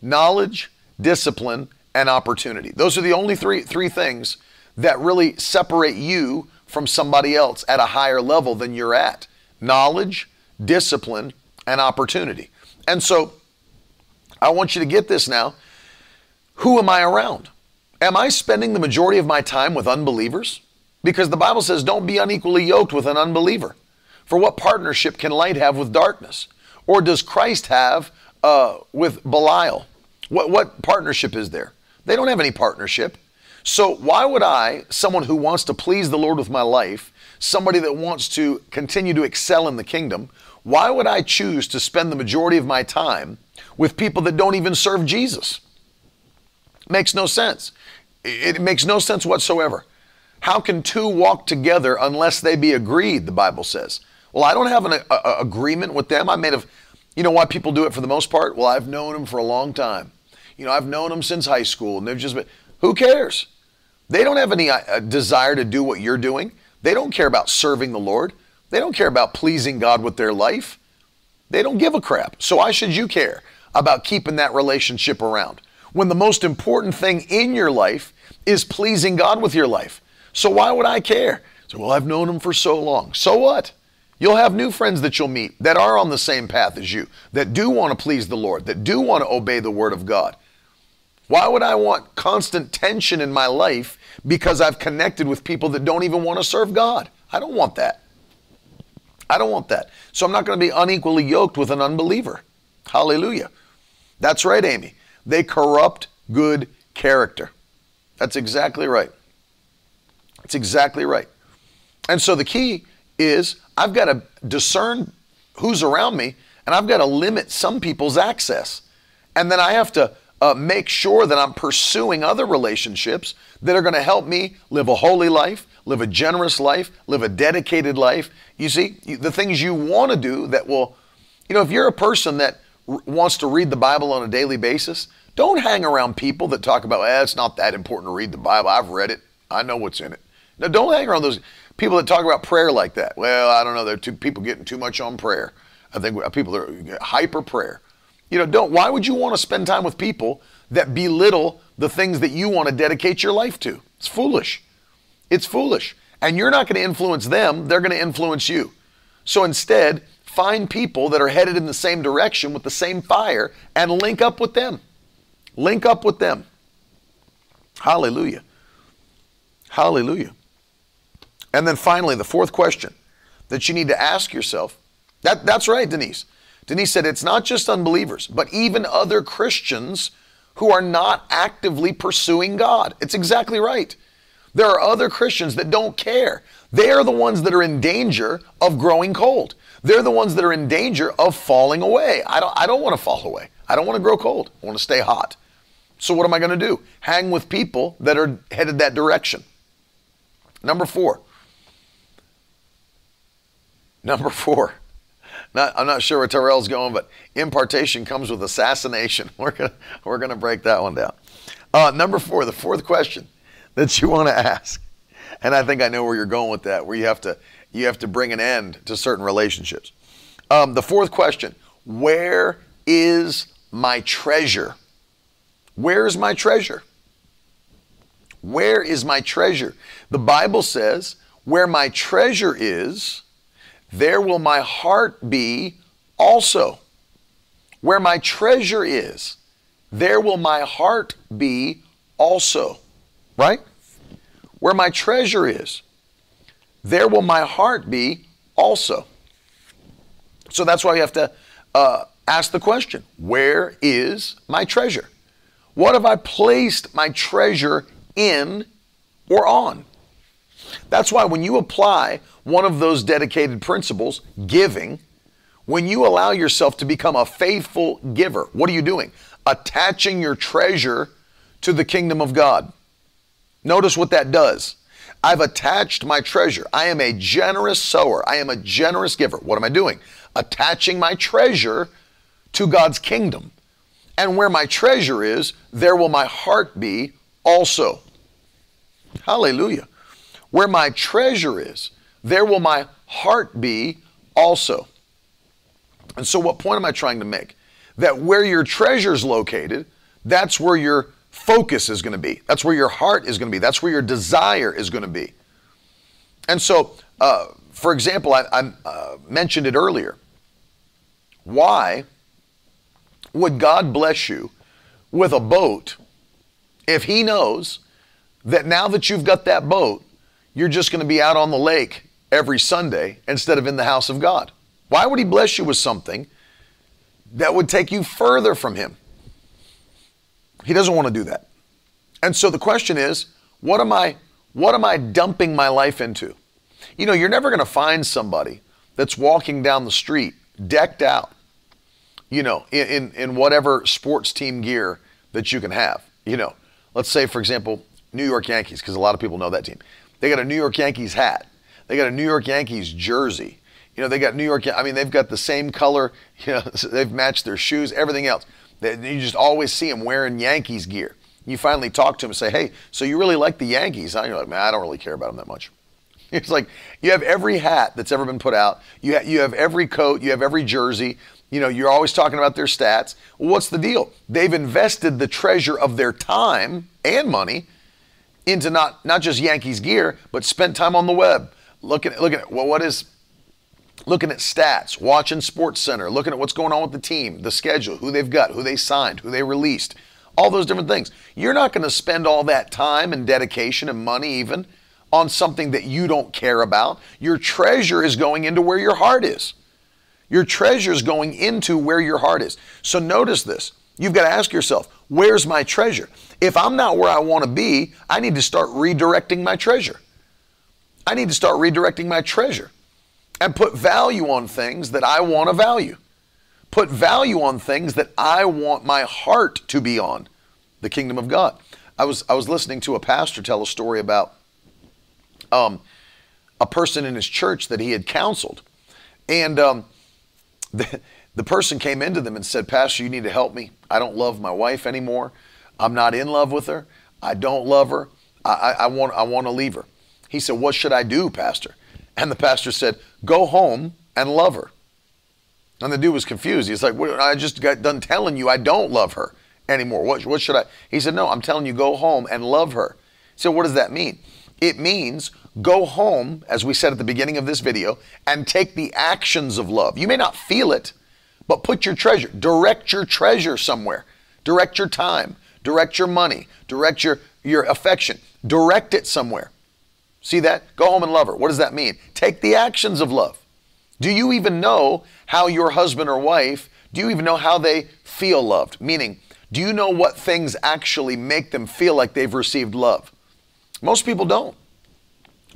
Knowledge, discipline, and opportunity. Those are the only three, three things that really separate you from somebody else at a higher level than you're at knowledge, discipline, and opportunity. And so I want you to get this now. Who am I around? Am I spending the majority of my time with unbelievers? Because the Bible says, don't be unequally yoked with an unbeliever. For what partnership can light have with darkness? Or does Christ have uh, with Belial? What, what partnership is there? They don't have any partnership. So, why would I, someone who wants to please the Lord with my life, somebody that wants to continue to excel in the kingdom, why would I choose to spend the majority of my time with people that don't even serve Jesus? Makes no sense. It makes no sense whatsoever. How can two walk together unless they be agreed, the Bible says? Well, I don't have an a, a agreement with them. I may have, you know why people do it for the most part? Well, I've known them for a long time. You know, I've known them since high school and they've just been, who cares? They don't have any uh, desire to do what you're doing. They don't care about serving the Lord. They don't care about pleasing God with their life. They don't give a crap. So why should you care about keeping that relationship around? When the most important thing in your life is pleasing God with your life. So why would I care? So, well, I've known him for so long. So what? You'll have new friends that you'll meet that are on the same path as you, that do want to please the Lord, that do want to obey the word of God. Why would I want constant tension in my life because I've connected with people that don't even want to serve God? I don't want that. I don't want that. So I'm not going to be unequally yoked with an unbeliever. Hallelujah. That's right, Amy. They corrupt good character. That's exactly right. That's exactly right. And so the key is I've got to discern who's around me and I've got to limit some people's access. And then I have to uh, make sure that I'm pursuing other relationships that are going to help me live a holy life, live a generous life, live a dedicated life. You see, the things you want to do that will, you know, if you're a person that r- wants to read the Bible on a daily basis, don't hang around people that talk about, eh, it's not that important to read the Bible. I've read it. I know what's in it. Now, don't hang around those people that talk about prayer like that. Well, I don't know. There are two people getting too much on prayer. I think people are hyper prayer. You know, don't. Why would you want to spend time with people that belittle the things that you want to dedicate your life to? It's foolish. It's foolish. And you're not going to influence them, they're going to influence you. So instead, find people that are headed in the same direction with the same fire and link up with them. Link up with them. Hallelujah. Hallelujah. And then finally, the fourth question that you need to ask yourself that, that's right, Denise. Denise said it's not just unbelievers, but even other Christians who are not actively pursuing God. It's exactly right. There are other Christians that don't care. They are the ones that are in danger of growing cold. They're the ones that are in danger of falling away. I don't, I don't want to fall away. I don't want to grow cold. I want to stay hot. So, what am I going to do? Hang with people that are headed that direction. Number four. Number four. Not, I'm not sure where Terrell's going, but impartation comes with assassination. We're gonna we're gonna break that one down. Uh, number four, the fourth question that you want to ask, and I think I know where you're going with that, where you have to you have to bring an end to certain relationships. Um, the fourth question: Where is my treasure? Where is my treasure? Where is my treasure? The Bible says, "Where my treasure is." there will my heart be also. Where my treasure is, there will my heart be also. Right? Where my treasure is, there will my heart be also. So that's why you have to uh, ask the question where is my treasure? What have I placed my treasure in or on? That's why when you apply one of those dedicated principles, giving, when you allow yourself to become a faithful giver, what are you doing? Attaching your treasure to the kingdom of God. Notice what that does. I've attached my treasure. I am a generous sower. I am a generous giver. What am I doing? Attaching my treasure to God's kingdom. And where my treasure is, there will my heart be also. Hallelujah. Where my treasure is, there will my heart be also. And so, what point am I trying to make? That where your treasure is located, that's where your focus is going to be. That's where your heart is going to be. That's where your desire is going to be. And so, uh, for example, I, I uh, mentioned it earlier. Why would God bless you with a boat if He knows that now that you've got that boat, you're just going to be out on the lake every Sunday instead of in the house of God? Why would He bless you with something that would take you further from Him? He doesn't want to do that. And so the question is, what am I what am I dumping my life into? You know, you're never going to find somebody that's walking down the street decked out, you know, in, in, in whatever sports team gear that you can have. You know, let's say, for example, New York Yankees, because a lot of people know that team. They got a New York Yankees hat. They got a New York Yankees jersey. You know, they got New York, I mean, they've got the same color, you know, they've matched their shoes, everything else. They, you just always see them wearing Yankees gear. You finally talk to him and say, hey, so you really like the Yankees? And you're like, man, I don't really care about them that much. It's like you have every hat that's ever been put out. You, ha- you have every coat. You have every jersey. You know, you're always talking about their stats. Well, what's the deal? They've invested the treasure of their time and money into not, not just Yankees gear, but spent time on the web looking at, looking at well, what is looking at stats, watching Sports Center, looking at what's going on with the team, the schedule, who they've got, who they signed, who they released, all those different things. You're not going to spend all that time and dedication and money even on something that you don't care about. Your treasure is going into where your heart is. Your treasure is going into where your heart is. So notice this. You've got to ask yourself, where's my treasure? If I'm not where I want to be, I need to start redirecting my treasure. I need to start redirecting my treasure and put value on things that I want to value. Put value on things that I want my heart to be on, the kingdom of God. I was I was listening to a pastor tell a story about um, a person in his church that he had counseled, and um, the, the person came into them and said, "Pastor, you need to help me. I don't love my wife anymore. I'm not in love with her. I don't love her. I, I, I want I want to leave her." He said, "What should I do, Pastor?" And the pastor said, Go home and love her. And the dude was confused. He's like, well, I just got done telling you I don't love her anymore. What, what should I? He said, No, I'm telling you, go home and love her. So, what does that mean? It means go home, as we said at the beginning of this video, and take the actions of love. You may not feel it, but put your treasure, direct your treasure somewhere. Direct your time, direct your money, direct your, your affection, direct it somewhere. See that? Go home and love her. What does that mean? Take the actions of love. Do you even know how your husband or wife, do you even know how they feel loved? Meaning, do you know what things actually make them feel like they've received love? Most people don't.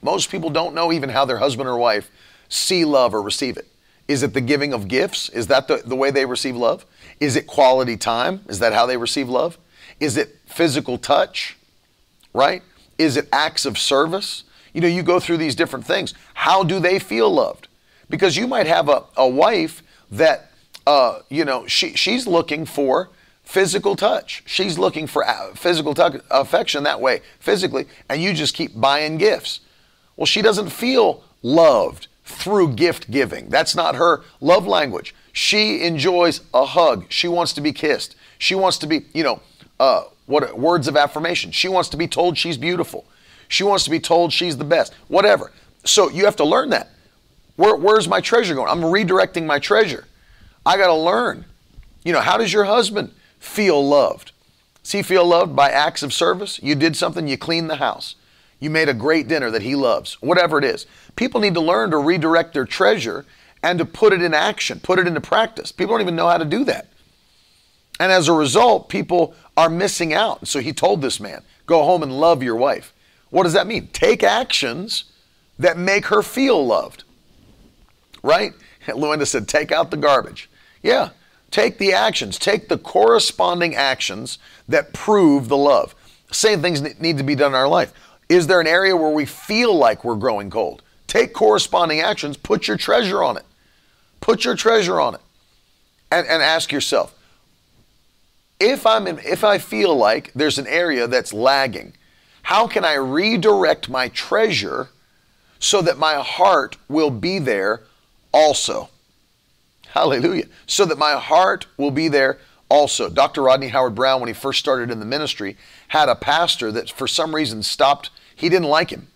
Most people don't know even how their husband or wife see love or receive it. Is it the giving of gifts? Is that the, the way they receive love? Is it quality time? Is that how they receive love? Is it physical touch? Right? Is it acts of service? you know, you go through these different things. How do they feel loved? Because you might have a, a wife that, uh, you know, she, she's looking for physical touch. She's looking for physical t- affection that way, physically, and you just keep buying gifts. Well, she doesn't feel loved through gift giving. That's not her love language. She enjoys a hug. She wants to be kissed. She wants to be, you know, uh, what words of affirmation. She wants to be told she's beautiful. She wants to be told she's the best, whatever. So you have to learn that. Where, where's my treasure going? I'm redirecting my treasure. I got to learn. You know, how does your husband feel loved? Does he feel loved by acts of service? You did something, you cleaned the house. You made a great dinner that he loves, whatever it is. People need to learn to redirect their treasure and to put it in action, put it into practice. People don't even know how to do that. And as a result, people are missing out. So he told this man, go home and love your wife. What does that mean? Take actions that make her feel loved. Right? Luenda said, take out the garbage. Yeah, take the actions, take the corresponding actions that prove the love. Same things need to be done in our life. Is there an area where we feel like we're growing cold? Take corresponding actions, put your treasure on it. Put your treasure on it. And, and ask yourself, if I'm in, if I feel like there's an area that's lagging, how can I redirect my treasure so that my heart will be there also? Hallelujah. So that my heart will be there also. Dr. Rodney Howard Browne, when he first started in the ministry, had a pastor that for some reason stopped, he didn't like him.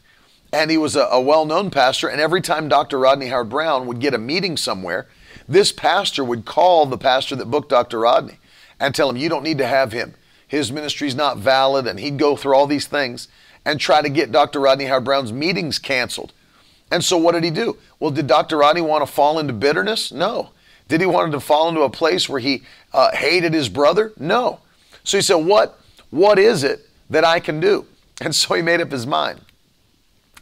and he was a, a well known pastor. And every time Dr. Rodney Howard Browne would get a meeting somewhere, this pastor would call the pastor that booked Dr. Rodney and tell him, You don't need to have him. His ministry's not valid. And he'd go through all these things and try to get Dr. Rodney Howard Browne's meetings canceled. And so what did he do? Well, did Dr. Rodney want to fall into bitterness? No. Did he want to fall into a place where he uh, hated his brother? No. So he said, What? What is it that I can do? And so he made up his mind.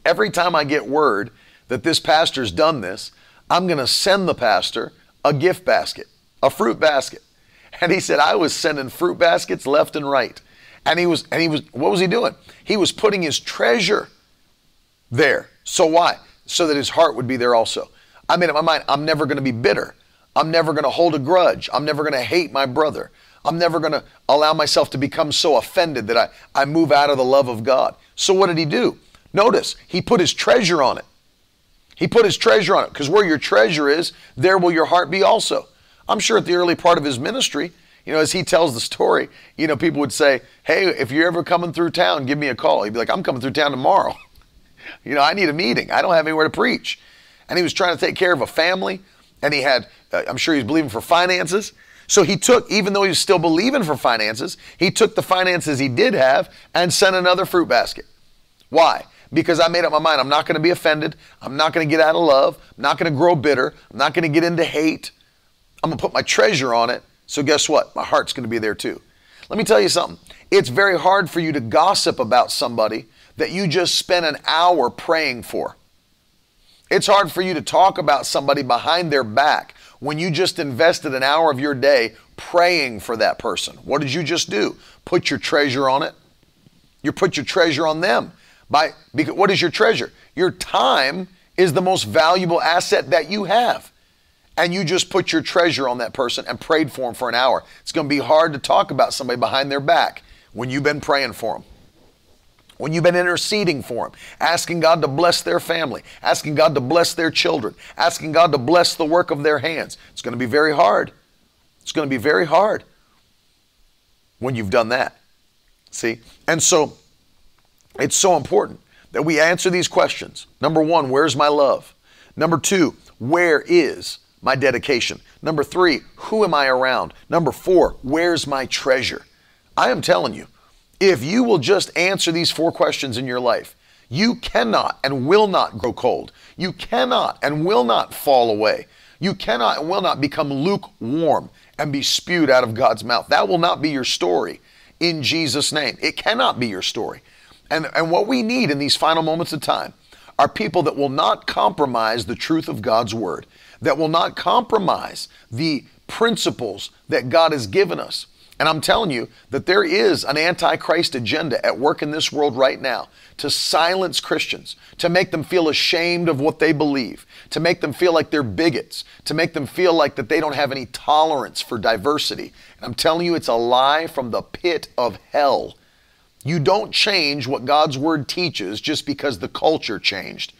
Every time I get word that this pastor's done this, I'm going to send the pastor a gift basket, a fruit basket. And he said, I was sending fruit baskets left and right. And he was, and he was, what was he doing? He was putting his treasure there. So why? So that his heart would be there also. I made up my mind, I'm never going to be bitter. I'm never going to hold a grudge. I'm never going to hate my brother. I'm never going to allow myself to become so offended that I, I move out of the love of God. So what did he do? Notice, he put his treasure on it. He put his treasure on it because where your treasure is, there will your heart be also. I'm sure at the early part of his ministry, you know, as he tells the story, you know, people would say, Hey, if you're ever coming through town, give me a call. He'd be like, I'm coming through town tomorrow. you know, I need a meeting. I don't have anywhere to preach. And he was trying to take care of a family, and he had, uh, I'm sure he was believing for finances. So he took, even though he was still believing for finances, he took the finances he did have and sent another fruit basket. Why? Because I made up my mind. I'm not going to be offended. I'm not going to get out of love. I'm not going to grow bitter. I'm not going to get into hate. I'm going to put my treasure on it. So guess what? My heart's going to be there too. Let me tell you something. It's very hard for you to gossip about somebody that you just spent an hour praying for. It's hard for you to talk about somebody behind their back when you just invested an hour of your day praying for that person. What did you just do? Put your treasure on it. You put your treasure on them. By because what is your treasure? Your time is the most valuable asset that you have. And you just put your treasure on that person and prayed for them for an hour. It's going to be hard to talk about somebody behind their back when you've been praying for them when you've been interceding for them, asking God to bless their family, asking God to bless their children, asking God to bless the work of their hands. It's going to be very hard. It's going to be very hard when you've done that. See? And so it's so important that we answer these questions. Number one, where's my love? Number two, where is my dedication? Number three, who am I around? Number four, where's my treasure? I am telling you, if you will just answer these four questions in your life, you cannot and will not grow cold. You cannot and will not fall away. You cannot and will not become lukewarm and be spewed out of God's mouth. That will not be your story in Jesus' name. It cannot be your story. And, and what we need in these final moments of time are people that will not compromise the truth of God's word, that will not compromise the principles that God has given us. And I'm telling you that there is an antichrist agenda at work in this world right now to silence Christians, to make them feel ashamed of what they believe, to make them feel like they're bigots, to make them feel like that they don't have any tolerance for diversity. And I'm telling you, it's a lie from the pit of hell. You don't change what God's word teaches just because the culture changed.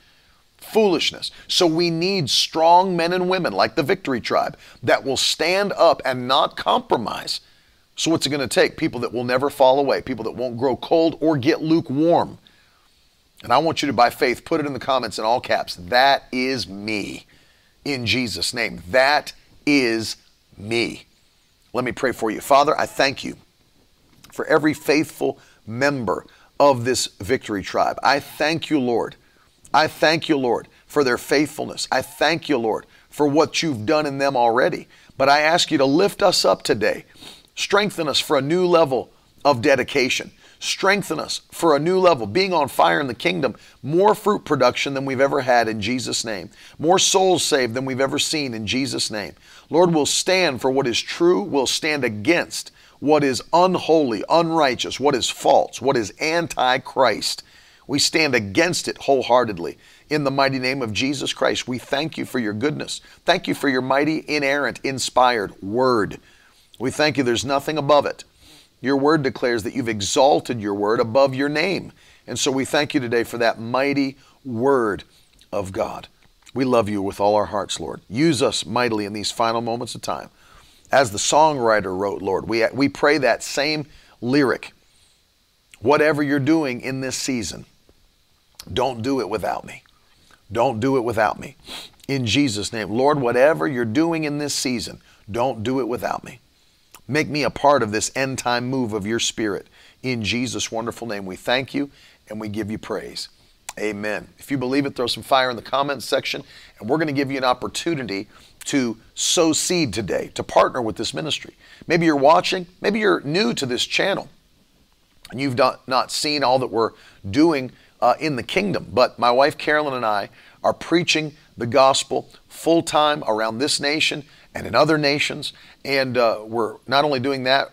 Foolishness. So we need strong men and women like the Victory Tribe that will stand up and not compromise so, what's it going to take? People that will never fall away, people that won't grow cold or get lukewarm. And I want you to, by faith, put it in the comments in all caps. That is me in Jesus' name. That is me. Let me pray for you. Father, I thank you for every faithful member of this victory tribe. I thank you, Lord. I thank you, Lord, for their faithfulness. I thank you, Lord, for what you've done in them already. But I ask you to lift us up today Strengthen us for a new level of dedication. Strengthen us for a new level, being on fire in the kingdom, more fruit production than we've ever had in Jesus' name, more souls saved than we've ever seen in Jesus' name. Lord, we'll stand for what is true, we'll stand against what is unholy, unrighteous, what is false, what is anti Christ. We stand against it wholeheartedly. In the mighty name of Jesus Christ, we thank you for your goodness. Thank you for your mighty, inerrant, inspired word. We thank you, there's nothing above it. Your word declares that you've exalted your word above your name. And so we thank you today for that mighty word of God. We love you with all our hearts, Lord. Use us mightily in these final moments of time. As the songwriter wrote, Lord, we, we pray that same lyric. Whatever you're doing in this season, Don't do it without me. Don't do it without me. In Jesus' name, Lord, whatever you're doing in this season, don't do it without me. Make me a part of this end time move of your spirit. In Jesus' wonderful name, we thank you and we give you praise. Amen. If you believe it, throw some fire in the comments section, and we're going to give you an opportunity to sow seed today, to partner with this ministry. Maybe you're watching, maybe you're new to this channel, and you've not, not seen all that we're doing uh, in the kingdom. But my wife Carolyn and I are preaching the gospel full time around this nation and in other nations. And uh, we're not only doing that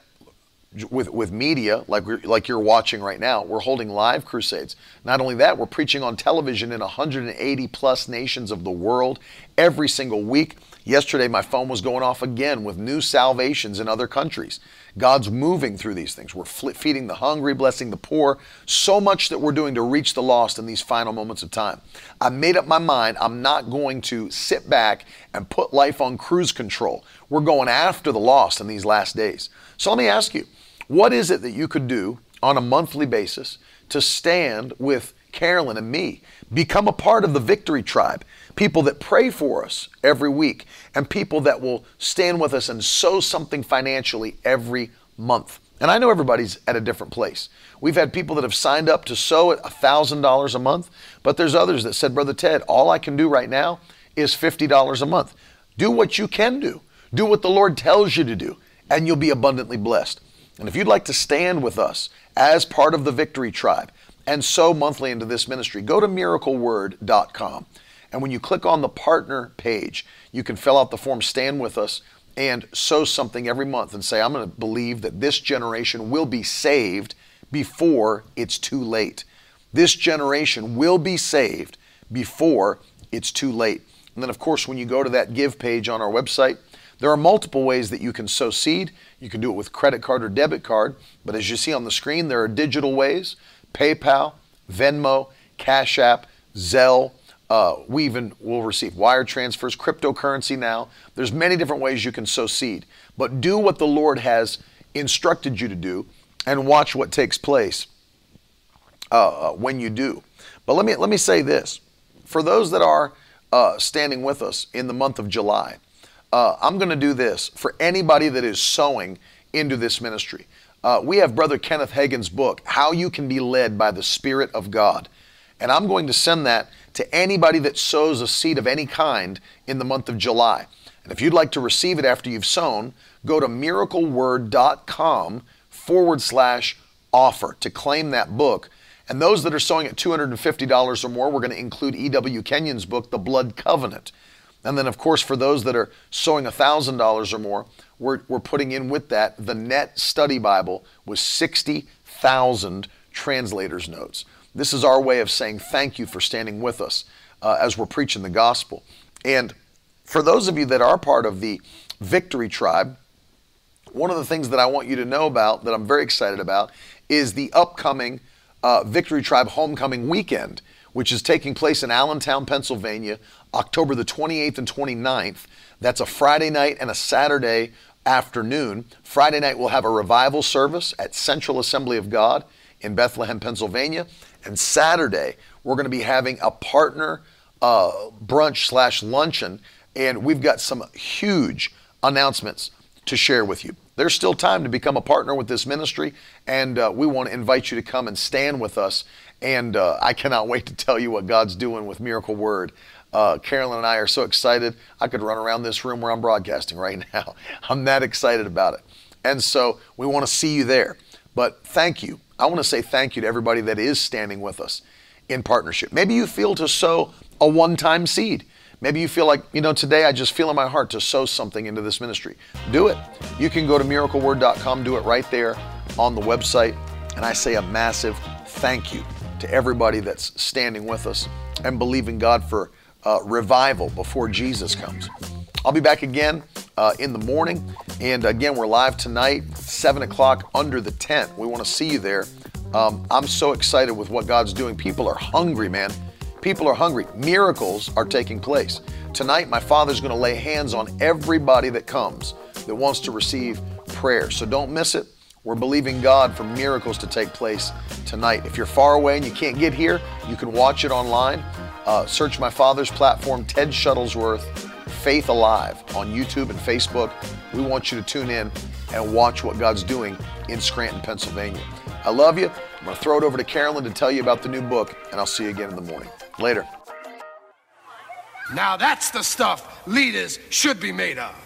with, with media, like, we're, like you're watching right now, we're holding live crusades. Not only that, we're preaching on television in 180 plus nations of the world every single week. Yesterday, my phone was going off again with new salvations in other countries. God's moving through these things. We're feeding the hungry, blessing the poor. So much that we're doing to reach the lost in these final moments of time. I made up my mind I'm not going to sit back and put life on cruise control. We're going after the lost in these last days. So let me ask you what is it that you could do on a monthly basis to stand with Carolyn and me? Become a part of the Victory Tribe people that pray for us every week, and people that will stand with us and sow something financially every month. And I know everybody's at a different place. We've had people that have signed up to sow at $1,000 a month, but there's others that said, Brother Ted, all I can do right now is $50 a month. Do what you can do, do what the Lord tells you to do, and you'll be abundantly blessed. And if you'd like to stand with us as part of the Victory Tribe and sow monthly into this ministry, go to miracleword.com. And when you click on the partner page, you can fill out the form, stand with us, and sow something every month and say, I'm going to believe that this generation will be saved before it's too late. This generation will be saved before it's too late. And then, of course, when you go to that give page on our website, there are multiple ways that you can sow seed. You can do it with credit card or debit card, but as you see on the screen, there are digital ways PayPal, Venmo, Cash App, Zelle, uh, we even will receive wire transfers, cryptocurrency now. There's many different ways you can sow seed, but do what the Lord has instructed you to do, and watch what takes place uh, uh, when you do. But let me let me say this: for those that are uh, standing with us in the month of July, uh, I'm going to do this for anybody that is sowing into this ministry. Uh, we have Brother Kenneth Hagin's book, How You Can Be Led by the Spirit of God. And I'm going to send that to anybody that sows a seed of any kind in the month of July. And if you'd like to receive it after you've sown, go to miracleword.com forward slash offer to claim that book. And those that are sowing at $250 or more, we're going to include E.W. Kenyon's book, The Blood Covenant. And then, of course, for those that are sowing $1,000 or more, we're, we're putting in with that the Net Study Bible with 60,000 translators' notes. This is our way of saying thank you for standing with us uh, as we're preaching the gospel. And for those of you that are part of the Victory Tribe, one of the things that I want you to know about that I'm very excited about is the upcoming uh, Victory Tribe Homecoming Weekend, which is taking place in Allentown, Pennsylvania, October the 28th and 29th. That's a Friday night and a Saturday afternoon. Friday night, we'll have a revival service at Central Assembly of God in Bethlehem, Pennsylvania. And Saturday, we're going to be having a partner uh, brunch slash luncheon, and we've got some huge announcements to share with you. There's still time to become a partner with this ministry, and uh, we want to invite you to come and stand with us. And uh, I cannot wait to tell you what God's doing with Miracle Word. Uh, Carolyn and I are so excited. I could run around this room where I'm broadcasting right now. I'm that excited about it. And so we want to see you there. But thank you I want to say thank you to everybody that is standing with us in partnership. Maybe you feel to sow a one time seed. Maybe you feel like, you know, today I just feel in my heart to sow something into this ministry. Do it. You can go to miracleword.com, do it right there on the website. And I say a massive thank you to everybody that's standing with us and believing God for uh, revival before Jesus comes. I'll be back again uh, in the morning. And again, we're live tonight, 7 o'clock under the tent. We want to see you there. Um, I'm so excited with what God's doing. People are hungry, man. People are hungry. Miracles are taking place. Tonight, my Father's going to lay hands on everybody that comes that wants to receive prayer. So don't miss it. We're believing God for miracles to take place tonight. If you're far away and you can't get here, you can watch it online. Uh, search my father's platform, Ted Shuttlesworth, Faith Alive, on YouTube and Facebook. We want you to tune in and watch what God's doing in Scranton, Pennsylvania. I love you. I'm going to throw it over to Carolyn to tell you about the new book, and I'll see you again in the morning. Later. Now that's the stuff leaders should be made of.